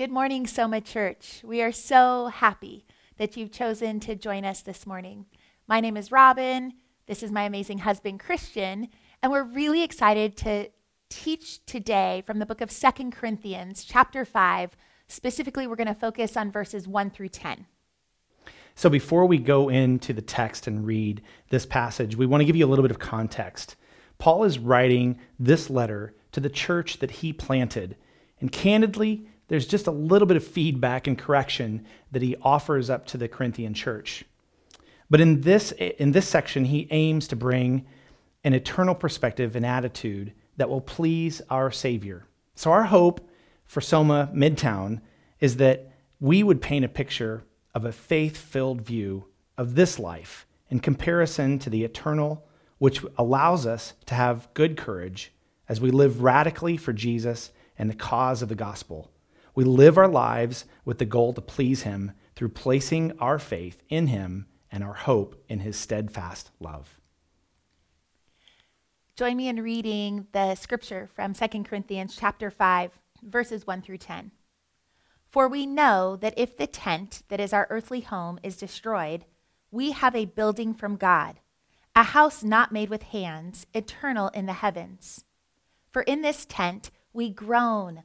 Good morning, Soma Church. We are so happy that you've chosen to join us this morning. My name is Robin. This is my amazing husband, Christian. And we're really excited to teach today from the book of Second Corinthians, chapter 5. Specifically, we're going to focus on verses 1 through 10. So, before we go into the text and read this passage, we want to give you a little bit of context. Paul is writing this letter to the church that he planted. And candidly, there's just a little bit of feedback and correction that he offers up to the Corinthian church. But in this, in this section, he aims to bring an eternal perspective and attitude that will please our Savior. So, our hope for Soma Midtown is that we would paint a picture of a faith filled view of this life in comparison to the eternal, which allows us to have good courage as we live radically for Jesus and the cause of the gospel we live our lives with the goal to please Him through placing our faith in Him and our hope in His steadfast love. Join me in reading the scripture from 2 Corinthians chapter 5, verses 1 through 10. For we know that if the tent that is our earthly home is destroyed, we have a building from God, a house not made with hands, eternal in the heavens. For in this tent we groan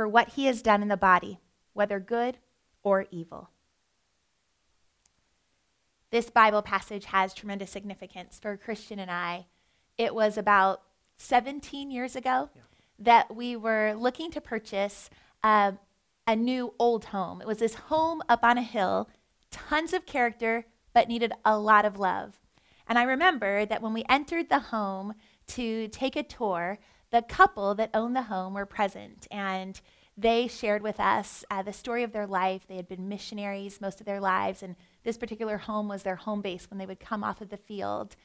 for what he has done in the body, whether good or evil. This Bible passage has tremendous significance for Christian and I. It was about 17 years ago yeah. that we were looking to purchase uh, a new old home. It was this home up on a hill, tons of character, but needed a lot of love. And I remember that when we entered the home to take a tour, the couple that owned the home were present, and they shared with us uh, the story of their life. They had been missionaries most of their lives, and this particular home was their home base when they would come off of the field.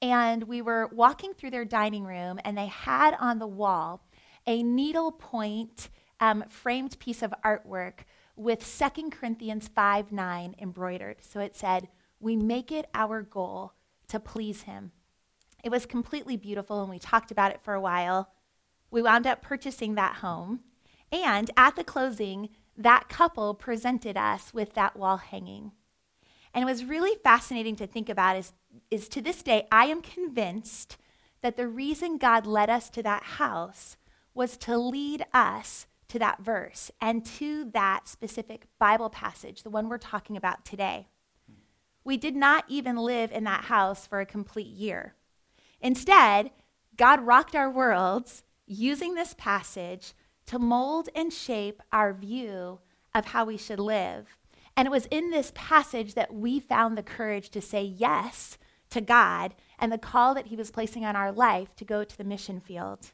And we were walking through their dining room, and they had on the wall a needlepoint um, framed piece of artwork with 2 Corinthians 5 9 embroidered. So it said, We make it our goal to please him it was completely beautiful, and we talked about it for a while. We wound up purchasing that home. And at the closing, that couple presented us with that wall hanging. And it was really fascinating to think about is, is to this day, I am convinced that the reason God led us to that house was to lead us to that verse and to that specific Bible passage, the one we're talking about today. We did not even live in that house for a complete year. Instead, God rocked our worlds using this passage to mold and shape our view of how we should live. And it was in this passage that we found the courage to say yes to God and the call that He was placing on our life to go to the mission field.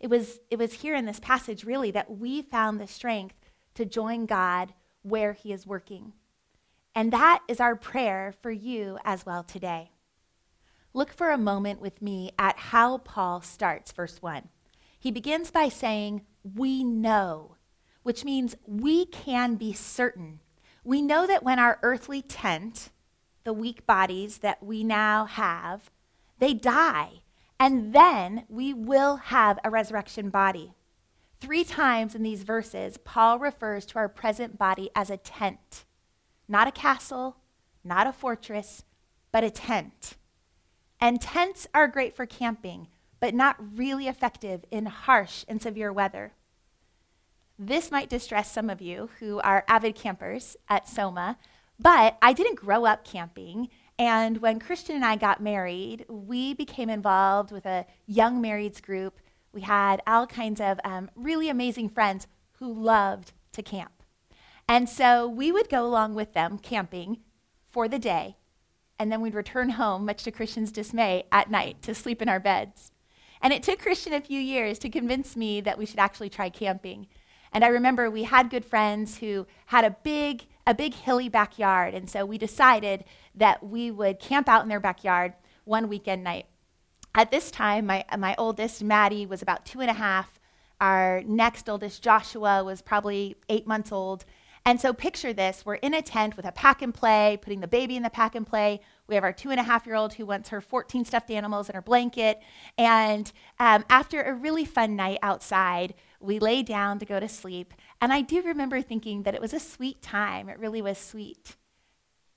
It was, it was here in this passage, really, that we found the strength to join God where He is working. And that is our prayer for you as well today. Look for a moment with me at how Paul starts verse 1. He begins by saying, We know, which means we can be certain. We know that when our earthly tent, the weak bodies that we now have, they die, and then we will have a resurrection body. Three times in these verses, Paul refers to our present body as a tent, not a castle, not a fortress, but a tent. And tents are great for camping, but not really effective in harsh and severe weather. this might distress some of you who are avid campers at Soma, but I didn't grow up camping. And when Christian and I got married, we became involved with a young marrieds group. We had all kinds of um, really amazing friends who loved to camp. And so we would go along with them camping for the day, and then we'd return home, much to Christian's dismay, at night to sleep in our beds. And it took Christian a few years to convince me that we should actually try camping. And I remember we had good friends who had a big, a big hilly backyard. And so we decided that we would camp out in their backyard one weekend night. At this time, my, my oldest, Maddie, was about two and a half. Our next oldest, Joshua, was probably eight months old. And so picture this we're in a tent with a pack and play, putting the baby in the pack and play. We have our two and a half year old who wants her 14 stuffed animals in her blanket. And um, after a really fun night outside, we lay down to go to sleep. And I do remember thinking that it was a sweet time. It really was sweet.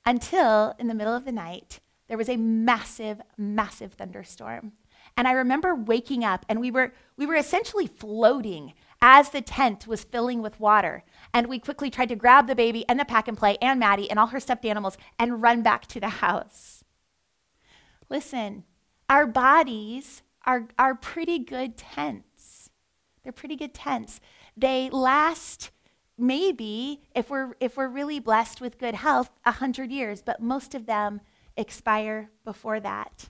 Until in the middle of the night, there was a massive, massive thunderstorm. And I remember waking up and we were, we were essentially floating as the tent was filling with water. And we quickly tried to grab the baby and the pack and play and Maddie and all her stuffed animals and run back to the house. Listen, our bodies are, are pretty good tents. They're pretty good tents. They last maybe if we're if we're really blessed with good health a hundred years, but most of them expire before that.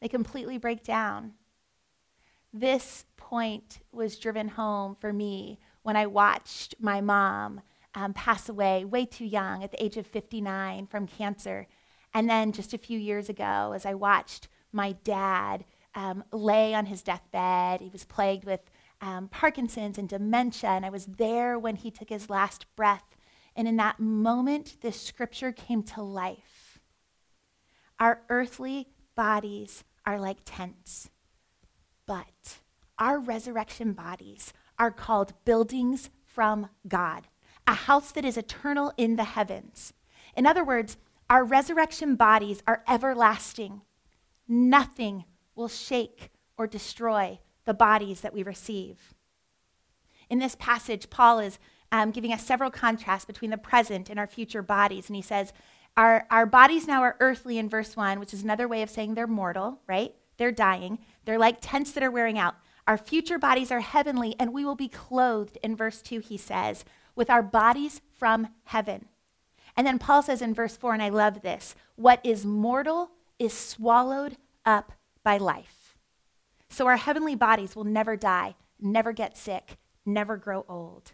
They completely break down. This point was driven home for me when I watched my mom um, pass away way too young at the age of 59 from cancer. And then just a few years ago, as I watched my dad um, lay on his deathbed, he was plagued with um, Parkinson's and dementia, and I was there when he took his last breath. And in that moment, this scripture came to life. Our earthly bodies are like tents, but our resurrection bodies are called buildings from God, a house that is eternal in the heavens. In other words, our resurrection bodies are everlasting. Nothing will shake or destroy the bodies that we receive. In this passage, Paul is um, giving us several contrasts between the present and our future bodies. And he says, our, our bodies now are earthly in verse 1, which is another way of saying they're mortal, right? They're dying. They're like tents that are wearing out. Our future bodies are heavenly, and we will be clothed, in verse 2, he says, with our bodies from heaven. And then Paul says in verse 4, and I love this what is mortal is swallowed up by life. So our heavenly bodies will never die, never get sick, never grow old.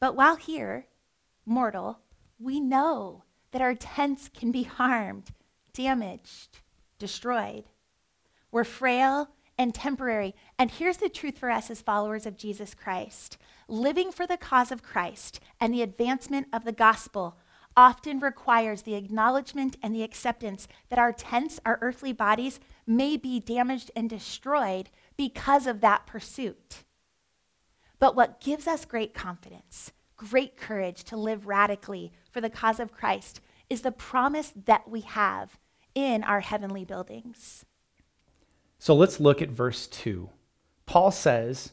But while here, mortal, we know that our tents can be harmed, damaged, destroyed. We're frail and temporary. And here's the truth for us as followers of Jesus Christ living for the cause of Christ and the advancement of the gospel often requires the acknowledgement and the acceptance that our tents, our earthly bodies, may be damaged and destroyed because of that pursuit. But what gives us great confidence, great courage to live radically for the cause of Christ is the promise that we have in our heavenly buildings. So let's look at verse 2. Paul says,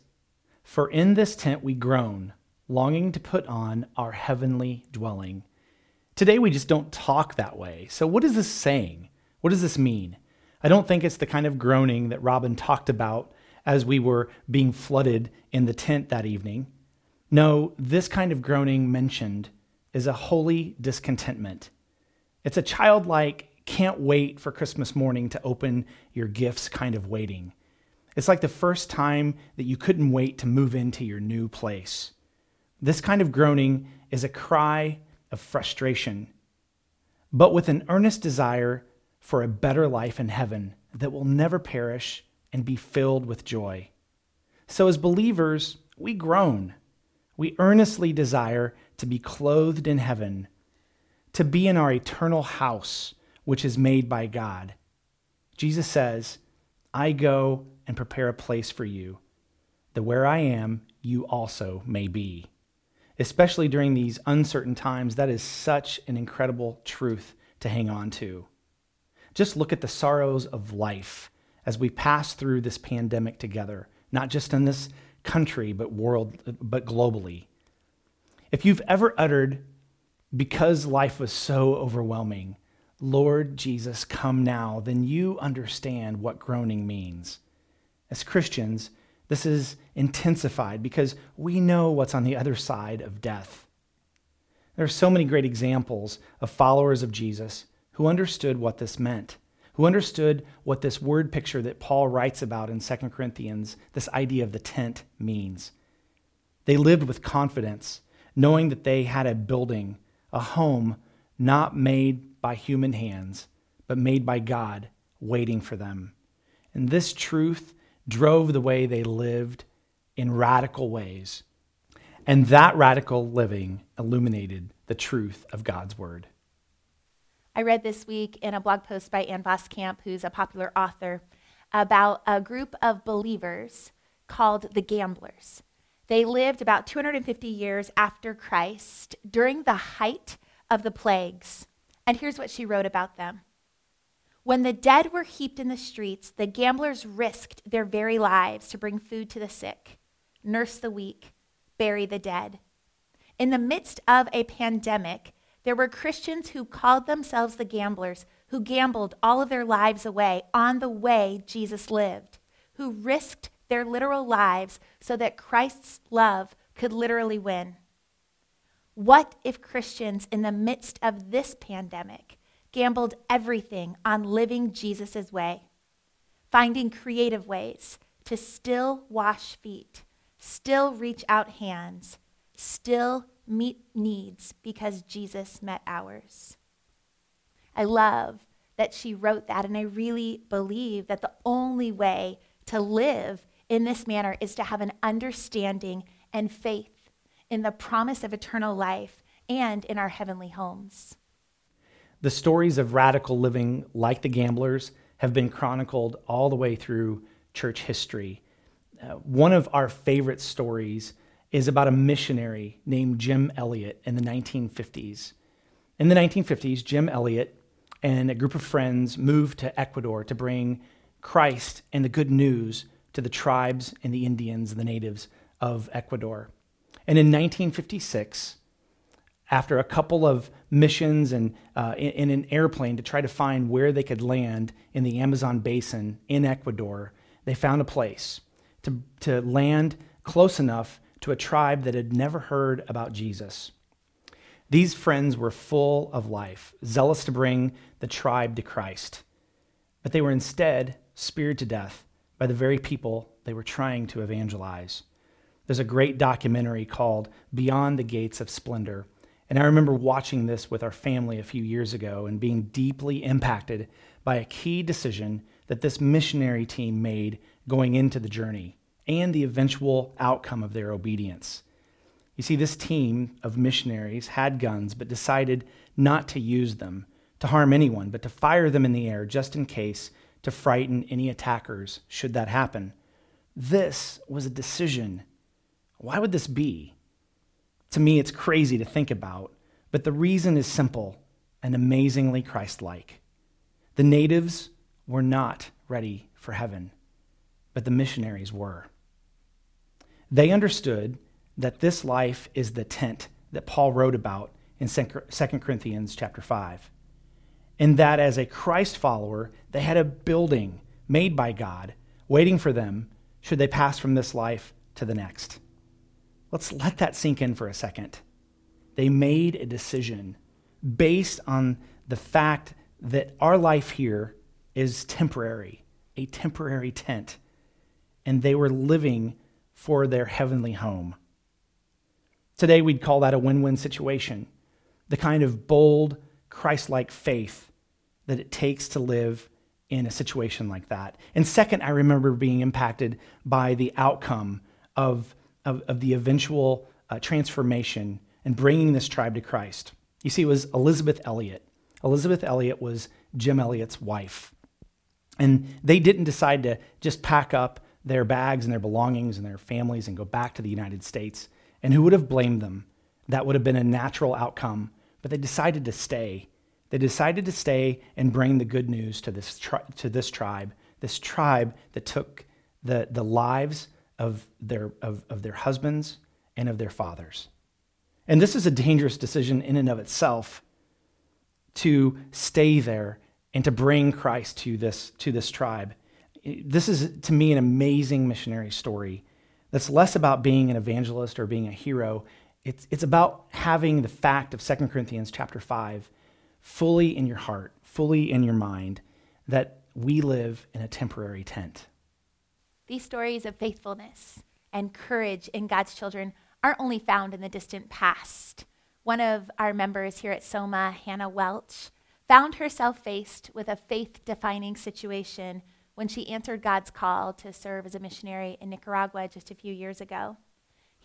For in this tent we groan, longing to put on our heavenly dwelling. Today we just don't talk that way. So, what is this saying? What does this mean? I don't think it's the kind of groaning that Robin talked about as we were being flooded in the tent that evening. No, this kind of groaning mentioned is a holy discontentment. It's a childlike can't wait for Christmas morning to open your gifts kind of waiting. It's like the first time that you couldn't wait to move into your new place. This kind of groaning is a cry of frustration, but with an earnest desire for a better life in heaven that will never perish and be filled with joy. So, as believers, we groan. We earnestly desire to be clothed in heaven, to be in our eternal house which is made by God. Jesus says, I go and prepare a place for you, that where I am, you also may be. Especially during these uncertain times, that is such an incredible truth to hang on to. Just look at the sorrows of life as we pass through this pandemic together, not just in this country, but world, but globally. If you've ever uttered, because life was so overwhelming, Lord Jesus, come now, then you understand what groaning means. As Christians, this is intensified because we know what's on the other side of death. There are so many great examples of followers of Jesus who understood what this meant, who understood what this word picture that Paul writes about in 2 Corinthians, this idea of the tent, means. They lived with confidence, knowing that they had a building, a home not made by human hands, but made by God, waiting for them. And this truth drove the way they lived in radical ways. And that radical living illuminated the truth of God's word. I read this week in a blog post by Ann Voskamp, who's a popular author, about a group of believers called the Gamblers. They lived about 250 years after Christ during the height of the plagues. And here's what she wrote about them. When the dead were heaped in the streets, the gamblers risked their very lives to bring food to the sick, nurse the weak, bury the dead. In the midst of a pandemic, there were Christians who called themselves the gamblers, who gambled all of their lives away on the way Jesus lived, who risked their literal lives so that Christ's love could literally win. What if Christians in the midst of this pandemic gambled everything on living Jesus' way, finding creative ways to still wash feet, still reach out hands, still meet needs because Jesus met ours? I love that she wrote that, and I really believe that the only way to live in this manner is to have an understanding and faith in the promise of eternal life and in our heavenly homes. The stories of radical living, like the gamblers, have been chronicled all the way through church history. Uh, one of our favorite stories is about a missionary named Jim Elliot in the 1950s. In the 1950s, Jim Elliot and a group of friends moved to Ecuador to bring Christ and the good news to the tribes and the Indians, the natives of Ecuador. And in 1956, after a couple of missions and uh, in, in, an airplane to try to find where they could land in the Amazon basin in Ecuador, they found a place to, to land close enough to a tribe that had never heard about Jesus. These friends were full of life, zealous to bring the tribe to Christ, but they were instead speared to death by the very people they were trying to evangelize. There's a great documentary called Beyond the Gates of Splendor. And I remember watching this with our family a few years ago and being deeply impacted by a key decision that this missionary team made going into the journey and the eventual outcome of their obedience. You see, this team of missionaries had guns, but decided not to use them to harm anyone, but to fire them in the air just in case to frighten any attackers should that happen. This was a decision why would this be? To me, it's crazy to think about, but the reason is simple and amazingly Christ like. The natives were not ready for heaven, but the missionaries were. They understood that this life is the tent that Paul wrote about in 2 Corinthians chapter 5. And that as a Christ follower, they had a building made by God waiting for them should they pass from this life to the next. Let's let that sink in for a second. They made a decision based on the fact that our life here is temporary, a temporary tent, and they were living for their heavenly home. Today, we'd call that a win win situation, the kind of bold, Christ like faith that it takes to live in a situation like that. And second, I remember being impacted by the outcome of of, of the eventual uh, transformation and bringing this tribe to Christ. You see, it was Elisabeth Elliot. Elisabeth Elliot was Jim Elliot's wife. And they didn't decide to just pack up their bags and their belongings and their families and go back to the United States. And who would have blamed them? That would have been a natural outcome. But they decided to stay. They decided to stay and bring the good news to this, tri- to this tribe, this tribe that took the, the lives of their, of, of their husbands and of their fathers. And this is a dangerous decision in and of itself to stay there and to bring Christ to this, to this tribe. This is, to me, an amazing missionary story that's less about being an evangelist or being a hero. It's, it's about having the fact of 2 Corinthians chapter 5 fully in your heart, fully in your mind, that we live in a temporary tent. These stories of faithfulness and courage in God's children aren't only found in the distant past. One of our members here at Soma, Hannah Welch, found herself faced with a faith defining situation when she answered God's call to serve as a missionary in Nicaragua just a few years ago.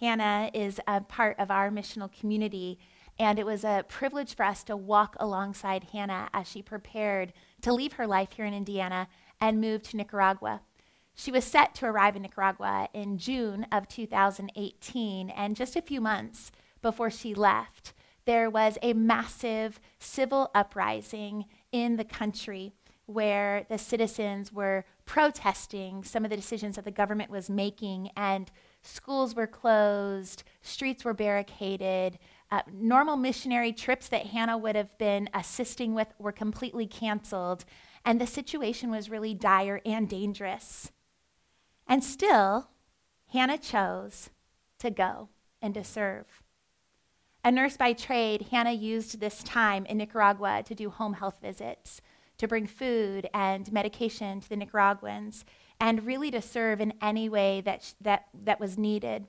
Hannah is a part of our missional community, and it was a privilege for us to walk alongside Hannah as she prepared to leave her life here in Indiana and move to Nicaragua. She was set to arrive in Nicaragua in June of 2018, and just a few months before she left, there was a massive civil uprising in the country where the citizens were protesting some of the decisions that the government was making, and schools were closed, streets were barricaded. Uh, normal missionary trips that Hannah would have been assisting with were completely canceled, and the situation was really dire and dangerous. And still, Hannah chose to go and to serve. A nurse by trade, Hannah used this time in Nicaragua to do home health visits, to bring food and medication to the Nicaraguans, and really to serve in any way that, that, that was needed.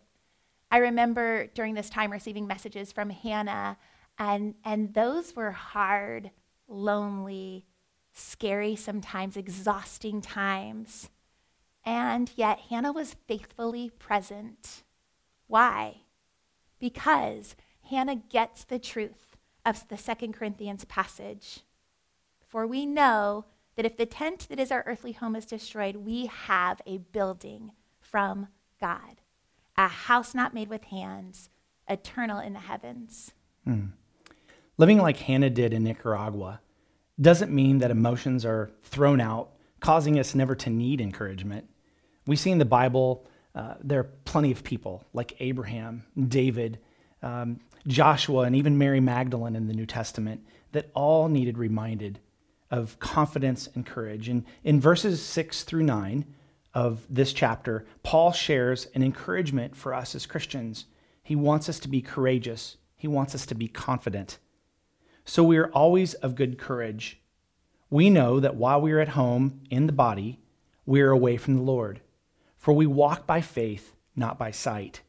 I remember during this time receiving messages from Hannah, and, and those were hard, lonely, scary, sometimes exhausting times. And yet, Hannah was faithfully present. Why? Because Hannah gets the truth of the Second Corinthians passage. For we know that if the tent that is our earthly home is destroyed, we have a building from God, a house not made with hands, eternal in the heavens. Hmm. Living like Hannah did in Nicaragua doesn't mean that emotions are thrown out, causing us never to need encouragement. We see in the Bible, uh, there are plenty of people like Abraham, David, um, Joshua, and even Mary Magdalene in the New Testament that all needed reminded of confidence and courage. And in verses six through nine of this chapter, Paul shares an encouragement for us as Christians. He wants us to be courageous, he wants us to be confident. So we are always of good courage. We know that while we are at home in the body, we are away from the Lord. For we walk by faith, not by sight.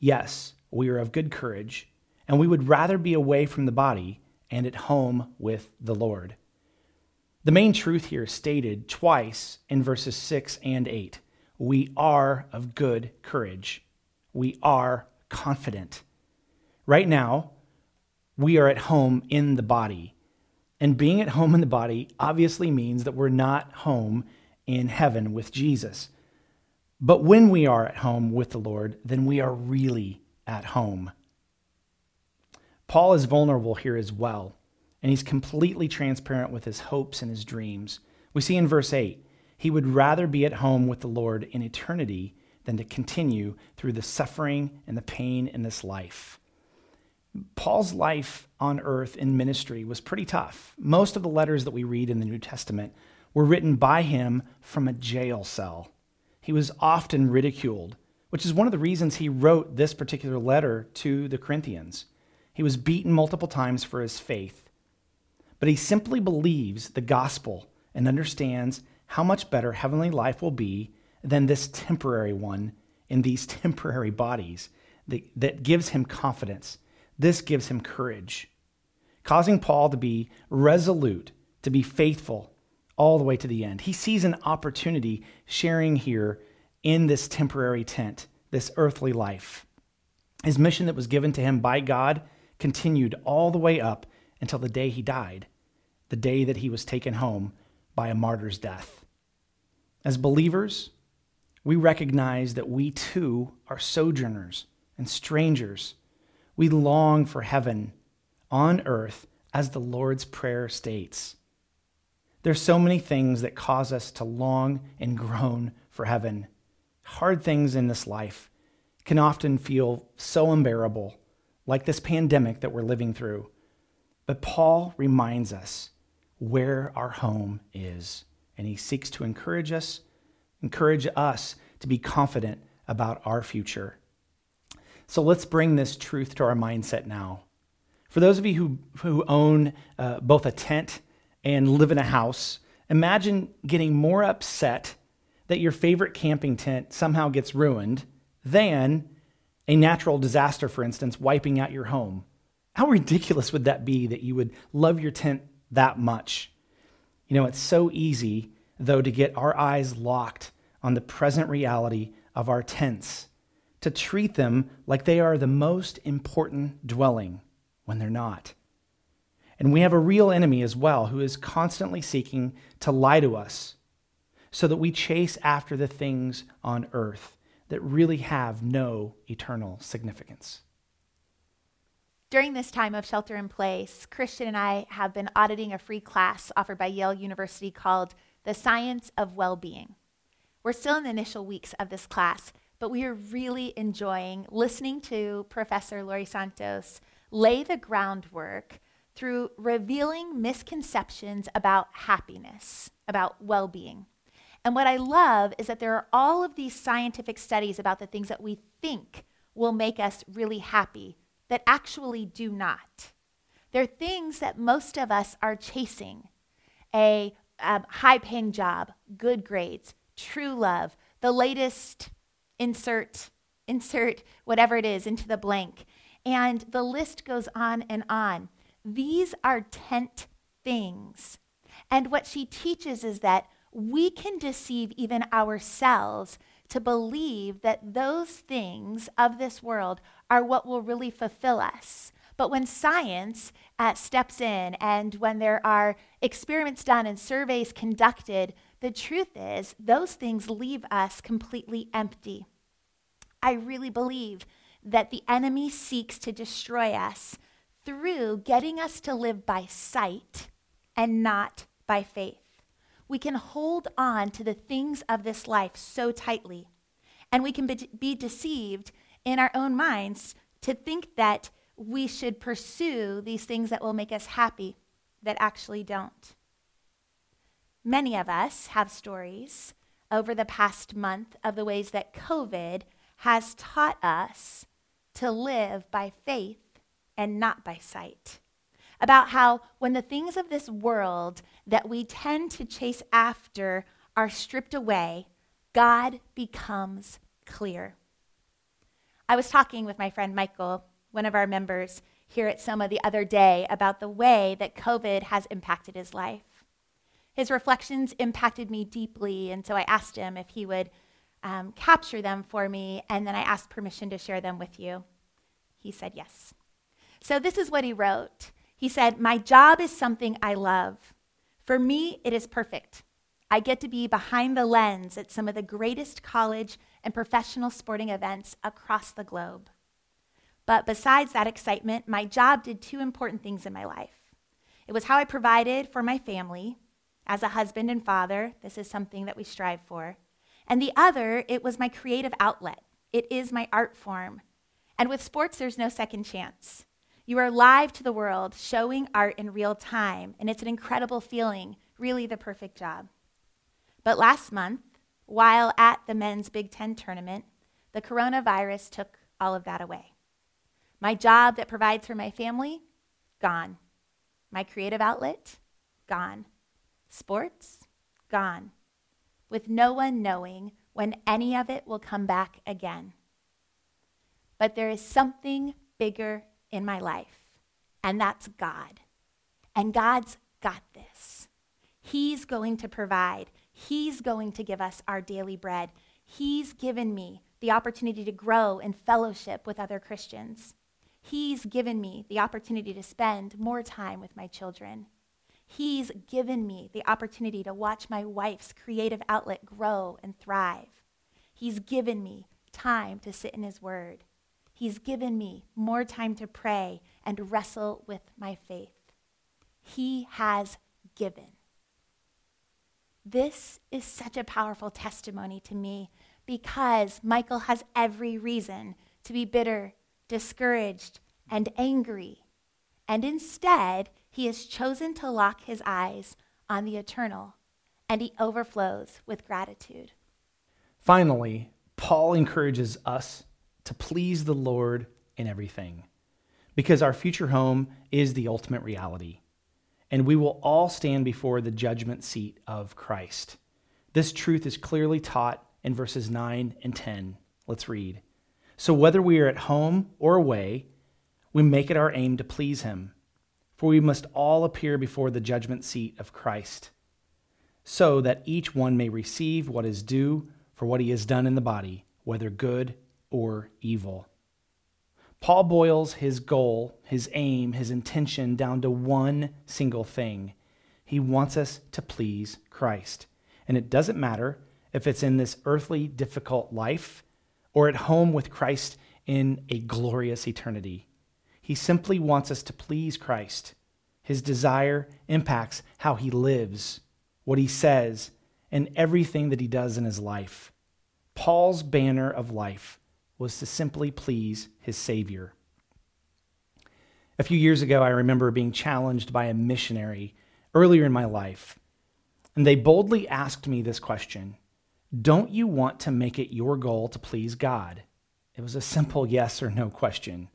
Yes, we are of good courage, and we would rather be away from the body and at home with the Lord. The main truth here is stated twice in verses 6 and 8. We are of good courage. We are confident. Right now, we are at home in the body. And being at home in the body obviously means that we're not home in heaven with Jesus. But when we are at home with the Lord, then we are really at home. Paul is vulnerable here as well, and he's completely transparent with his hopes and his dreams. We see in verse 8, he would rather be at home with the Lord in eternity than to continue through the suffering and the pain in this life. Paul's life on earth in ministry was pretty tough. Most of the letters that we read in the New Testament were written by him from a jail cell. He was often ridiculed, which is one of the reasons he wrote this particular letter to the Corinthians. He was beaten multiple times for his faith, but he simply believes the gospel and understands how much better heavenly life will be than this temporary one in these temporary bodies that, that gives him confidence. This gives him courage, causing Paul to be resolute, to be faithful, all the way to the end. He sees an opportunity sharing here in this temporary tent, this earthly life. His mission that was given to him by God continued all the way up until the day he died, the day that he was taken home by a martyr's death. As believers, we recognize that we too are sojourners and strangers. We long for heaven on earth as the Lord's Prayer states. There's so many things that cause us to long and groan for heaven. Hard things in this life can often feel so unbearable like this pandemic that we're living through. But Paul reminds us where our home is, and he seeks to encourage us, encourage us to be confident about our future. So let's bring this truth to our mindset now. For those of you who, who own uh, both a tent and live in a house, imagine getting more upset that your favorite camping tent somehow gets ruined than a natural disaster, for instance, wiping out your home. How ridiculous would that be that you would love your tent that much? You know, it's so easy, though, to get our eyes locked on the present reality of our tents, to treat them like they are the most important dwelling when they're not. And we have a real enemy as well who is constantly seeking to lie to us so that we chase after the things on earth that really have no eternal significance. During this time of shelter in place, Christian and I have been auditing a free class offered by Yale University called The Science of Well-Being. We're still in the initial weeks of this class, but we are really enjoying listening to Professor Laurie Santos lay the groundwork through revealing misconceptions about happiness, about well being. And what I love is that there are all of these scientific studies about the things that we think will make us really happy that actually do not. They're things that most of us are chasing a um, high paying job, good grades, true love, the latest insert, insert whatever it is into the blank. And the list goes on and on. These are tent things. And what she teaches is that we can deceive even ourselves to believe that those things of this world are what will really fulfill us. But when science uh, steps in and when there are experiments done and surveys conducted, the truth is those things leave us completely empty. I really believe that the enemy seeks to destroy us through getting us to live by sight and not by faith. We can hold on to the things of this life so tightly, and we can be deceived in our own minds to think that we should pursue these things that will make us happy that actually don't. Many of us have stories over the past month of the ways that COVID has taught us to live by faith and not by sight. About how, when the things of this world that we tend to chase after are stripped away, God becomes clear. I was talking with my friend Michael, one of our members here at Soma the other day, about the way that COVID has impacted his life. His reflections impacted me deeply, and so I asked him if he would um, capture them for me, and then I asked permission to share them with you. He said yes. So this is what he wrote. He said, My job is something I love. For me, it is perfect. I get to be behind the lens at some of the greatest college and professional sporting events across the globe. But besides that excitement, my job did two important things in my life. It was how I provided for my family. As a husband and father, this is something that we strive for. And the other, it was my creative outlet. It is my art form. And with sports, there's no second chance. You are live to the world, showing art in real time, and it's an incredible feeling, really the perfect job. But last month, while at the men's Big Ten tournament, the coronavirus took all of that away. My job that provides for my family, gone. My creative outlet, gone. Sports, gone with no one knowing when any of it will come back again. But there is something bigger in my life, and that's God. And God's got this. He's going to provide, He's going to give us our daily bread. He's given me the opportunity to grow in fellowship with other Christians. He's given me the opportunity to spend more time with my children. He's given me the opportunity to watch my wife's creative outlet grow and thrive. He's given me time to sit in His Word. He's given me more time to pray and wrestle with my faith. He has given. This is such a powerful testimony to me because Michael has every reason to be bitter, discouraged, and angry. And instead, he has chosen to lock his eyes on the eternal, and he overflows with gratitude. Finally, Paul encourages us to please the Lord in everything, because our future home is the ultimate reality, and we will all stand before the judgment seat of Christ. This truth is clearly taught in verses 9 and 10. Let's read. So, whether we are at home or away, we make it our aim to please him, for we must all appear before the judgment seat of Christ, so that each one may receive what is due for what he has done in the body, whether good or evil. Paul boils his goal, his aim, his intention down to one single thing. He wants us to please Christ. And it doesn't matter if it's in this earthly, difficult life or at home with Christ in a glorious eternity. He simply wants us to please Christ. His desire impacts how he lives, what he says, and everything that he does in his life. Paul's banner of life was to simply please his Savior. A few years ago, I remember being challenged by a missionary earlier in my life, and they boldly asked me this question Don't you want to make it your goal to please God? It was a simple yes or no question.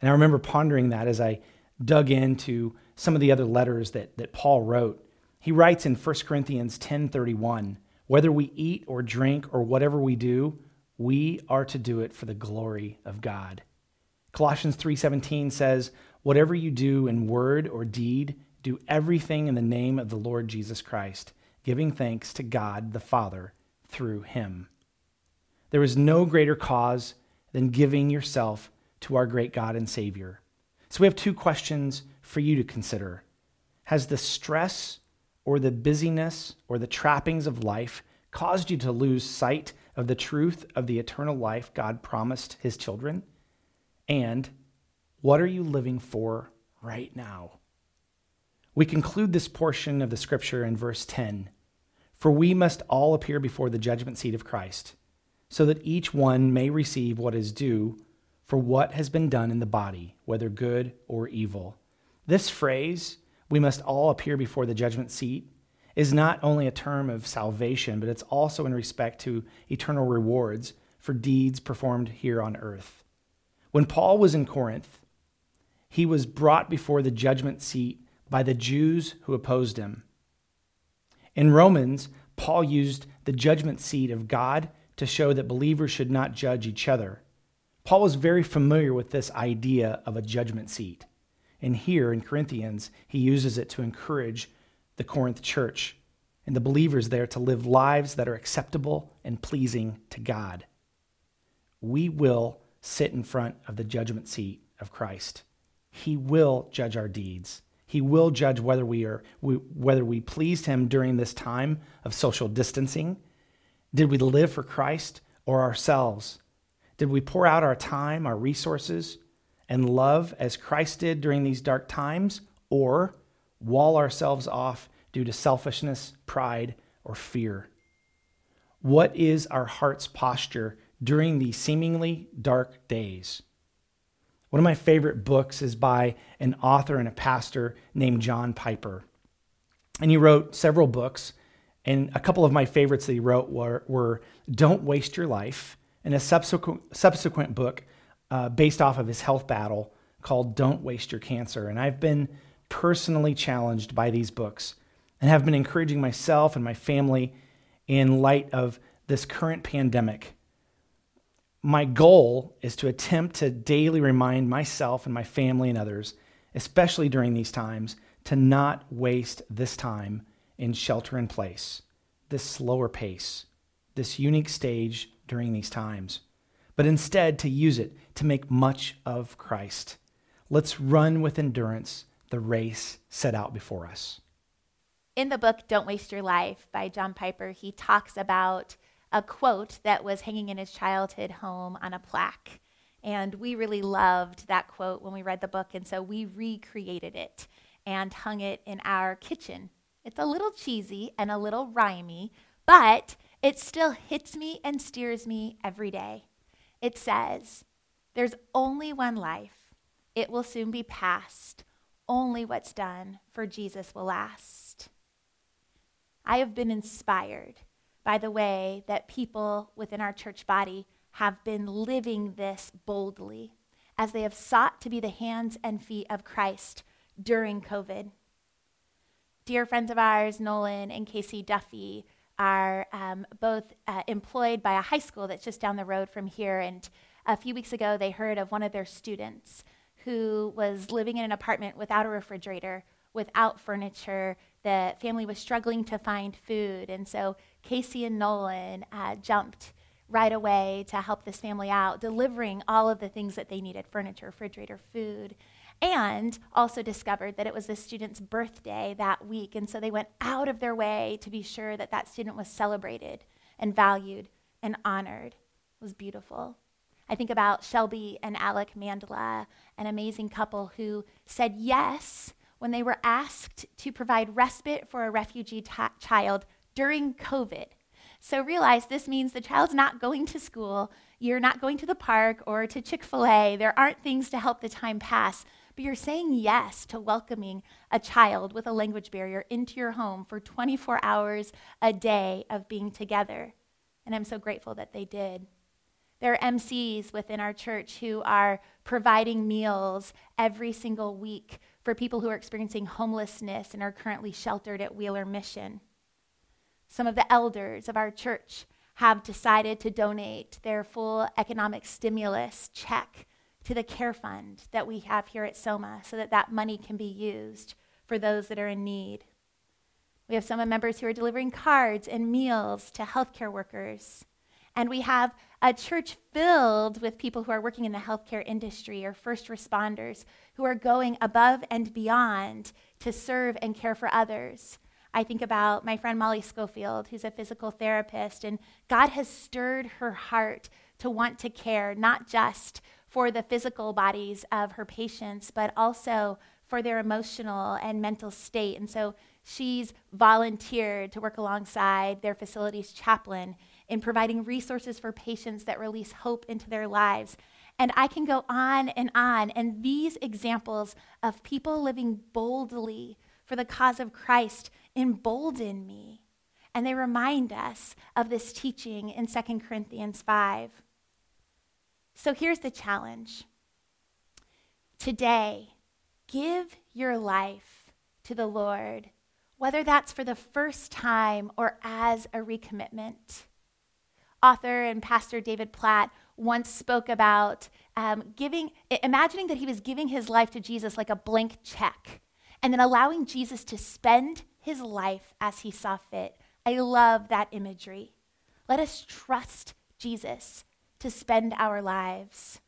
And I remember pondering that as I dug into some of the other letters that, that Paul wrote. He writes in 1 Corinthians 10:31, whether we eat or drink or whatever we do, we are to do it for the glory of God. Colossians 3:17 says, "Whatever you do in word or deed, do everything in the name of the Lord Jesus Christ, giving thanks to God the Father through him." There is no greater cause than giving yourself to our great God and Savior. So we have two questions for you to consider. Has the stress or the busyness or the trappings of life caused you to lose sight of the truth of the eternal life God promised his children? And what are you living for right now? We conclude this portion of the scripture in verse 10 For we must all appear before the judgment seat of Christ, so that each one may receive what is due for what has been done in the body, whether good or evil. This phrase, we must all appear before the judgment seat, is not only a term of salvation, but it's also in respect to eternal rewards for deeds performed here on earth. When Paul was in Corinth, he was brought before the judgment seat by the Jews who opposed him. In Romans, Paul used the judgment seat of God to show that believers should not judge each other Paul was very familiar with this idea of a judgment seat. And here in Corinthians, he uses it to encourage the Corinth church and the believers there to live lives that are acceptable and pleasing to God. We will sit in front of the judgment seat of Christ. He will judge our deeds. He will judge whether we are whether we pleased him during this time of social distancing. Did we live for Christ or ourselves? Did we pour out our time, our resources, and love as Christ did during these dark times, or wall ourselves off due to selfishness, pride, or fear? What is our heart's posture during these seemingly dark days? One of my favorite books is by an author and a pastor named John Piper. And he wrote several books, and a couple of my favorites that he wrote were, were Don't Waste Your Life and a subsequent, subsequent book uh, based off of his health battle called Don't Waste Your Cancer. And I've been personally challenged by these books and have been encouraging myself and my family in light of this current pandemic. My goal is to attempt to daily remind myself and my family and others, especially during these times, to not waste this time in shelter in place, this slower pace, this unique stage during these times, but instead to use it to make much of Christ. Let's run with endurance the race set out before us. In the book Don't Waste Your Life by John Piper, he talks about a quote that was hanging in his childhood home on a plaque. And we really loved that quote when we read the book, and so we recreated it and hung it in our kitchen. It's a little cheesy and a little rhymy, but it still hits me and steers me every day. It says, There's only one life. it will soon be past. Only what's done for Jesus will last. I have been inspired by the way that people within our church body have been living this boldly as they have sought to be the hands and feet of Christ during COVID. Dear friends of ours, Nolan and Casey Duffy, are um, both uh, employed by a high school that's just down the road from here. And a few weeks ago, they heard of one of their students who was living in an apartment without a refrigerator, without furniture. The family was struggling to find food. And so Casey and Nolan uh, jumped right away to help this family out, delivering all of the things that they needed furniture, refrigerator, food and also discovered that it was the student's birthday that week. And so they went out of their way to be sure that that student was celebrated and valued and honored. It was beautiful. I think about Shelby and Alec Mandela, an amazing couple who said yes when they were asked to provide respite for a refugee child during COVID. So realize this means the child's not going to school, you're not going to the park or to Chick fil A. There aren't things to help the time pass but you're saying yes to welcoming a child with a language barrier into your home for 24 hours a day of being together. And I'm so grateful that they did. There are MCs within our church who are providing meals every single week for people who are experiencing homelessness and are currently sheltered at Wheeler Mission. Some of the elders of our church have decided to donate their full economic stimulus check to the care fund that we have here at Soma so that that money can be used for those that are in need. We have Soma members who are delivering cards and meals to healthcare workers. And we have a church filled with people who are working in the healthcare industry or first responders who are going above and beyond to serve and care for others. I think about my friend Molly Schofield, who's a physical therapist, and God has stirred her heart to want to care, not just for the physical bodies of her patients, but also for their emotional and mental state. And so she's volunteered to work alongside their facility's chaplain in providing resources for patients that release hope into their lives. And I can go on and on. And these examples of people living boldly for the cause of Christ embolden me. And they remind us of this teaching in 2 Corinthians 5. So here's the challenge today, give your life to the Lord, whether that's for the first time or as a recommitment. Author and pastor David Platt once spoke about um, giving, imagining that he was giving his life to Jesus like a blank check, and then allowing Jesus to spend his life as he saw fit. I love that imagery. Let us trust Jesus to spend our lives.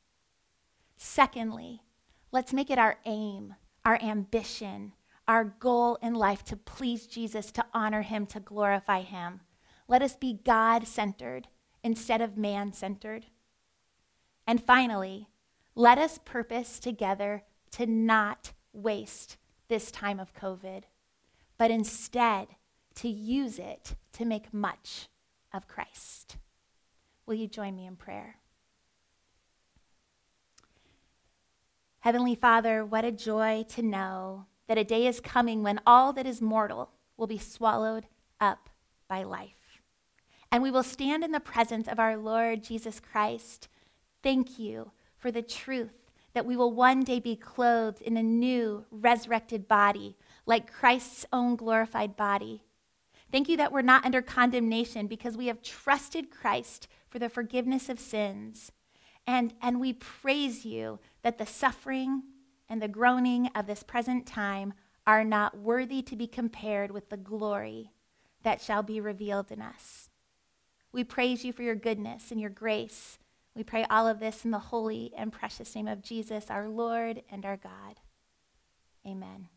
Secondly, let's make it our aim, our ambition, our goal in life to please Jesus, to honor him, to glorify him. Let us be God centered instead of man centered. And finally, let us purpose together to not waste this time of COVID, but instead to use it to make much of Christ. Will you join me in prayer? Heavenly Father, what a joy to know that a day is coming when all that is mortal will be swallowed up by life. And we will stand in the presence of our Lord Jesus Christ. Thank you for the truth that we will one day be clothed in a new resurrected body, like Christ's own glorified body. Thank you that we're not under condemnation because we have trusted Christ for the forgiveness of sins. And, and we praise you that the suffering and the groaning of this present time are not worthy to be compared with the glory that shall be revealed in us. We praise you for your goodness and your grace. We pray all of this in the holy and precious name of Jesus, our Lord and our God. Amen.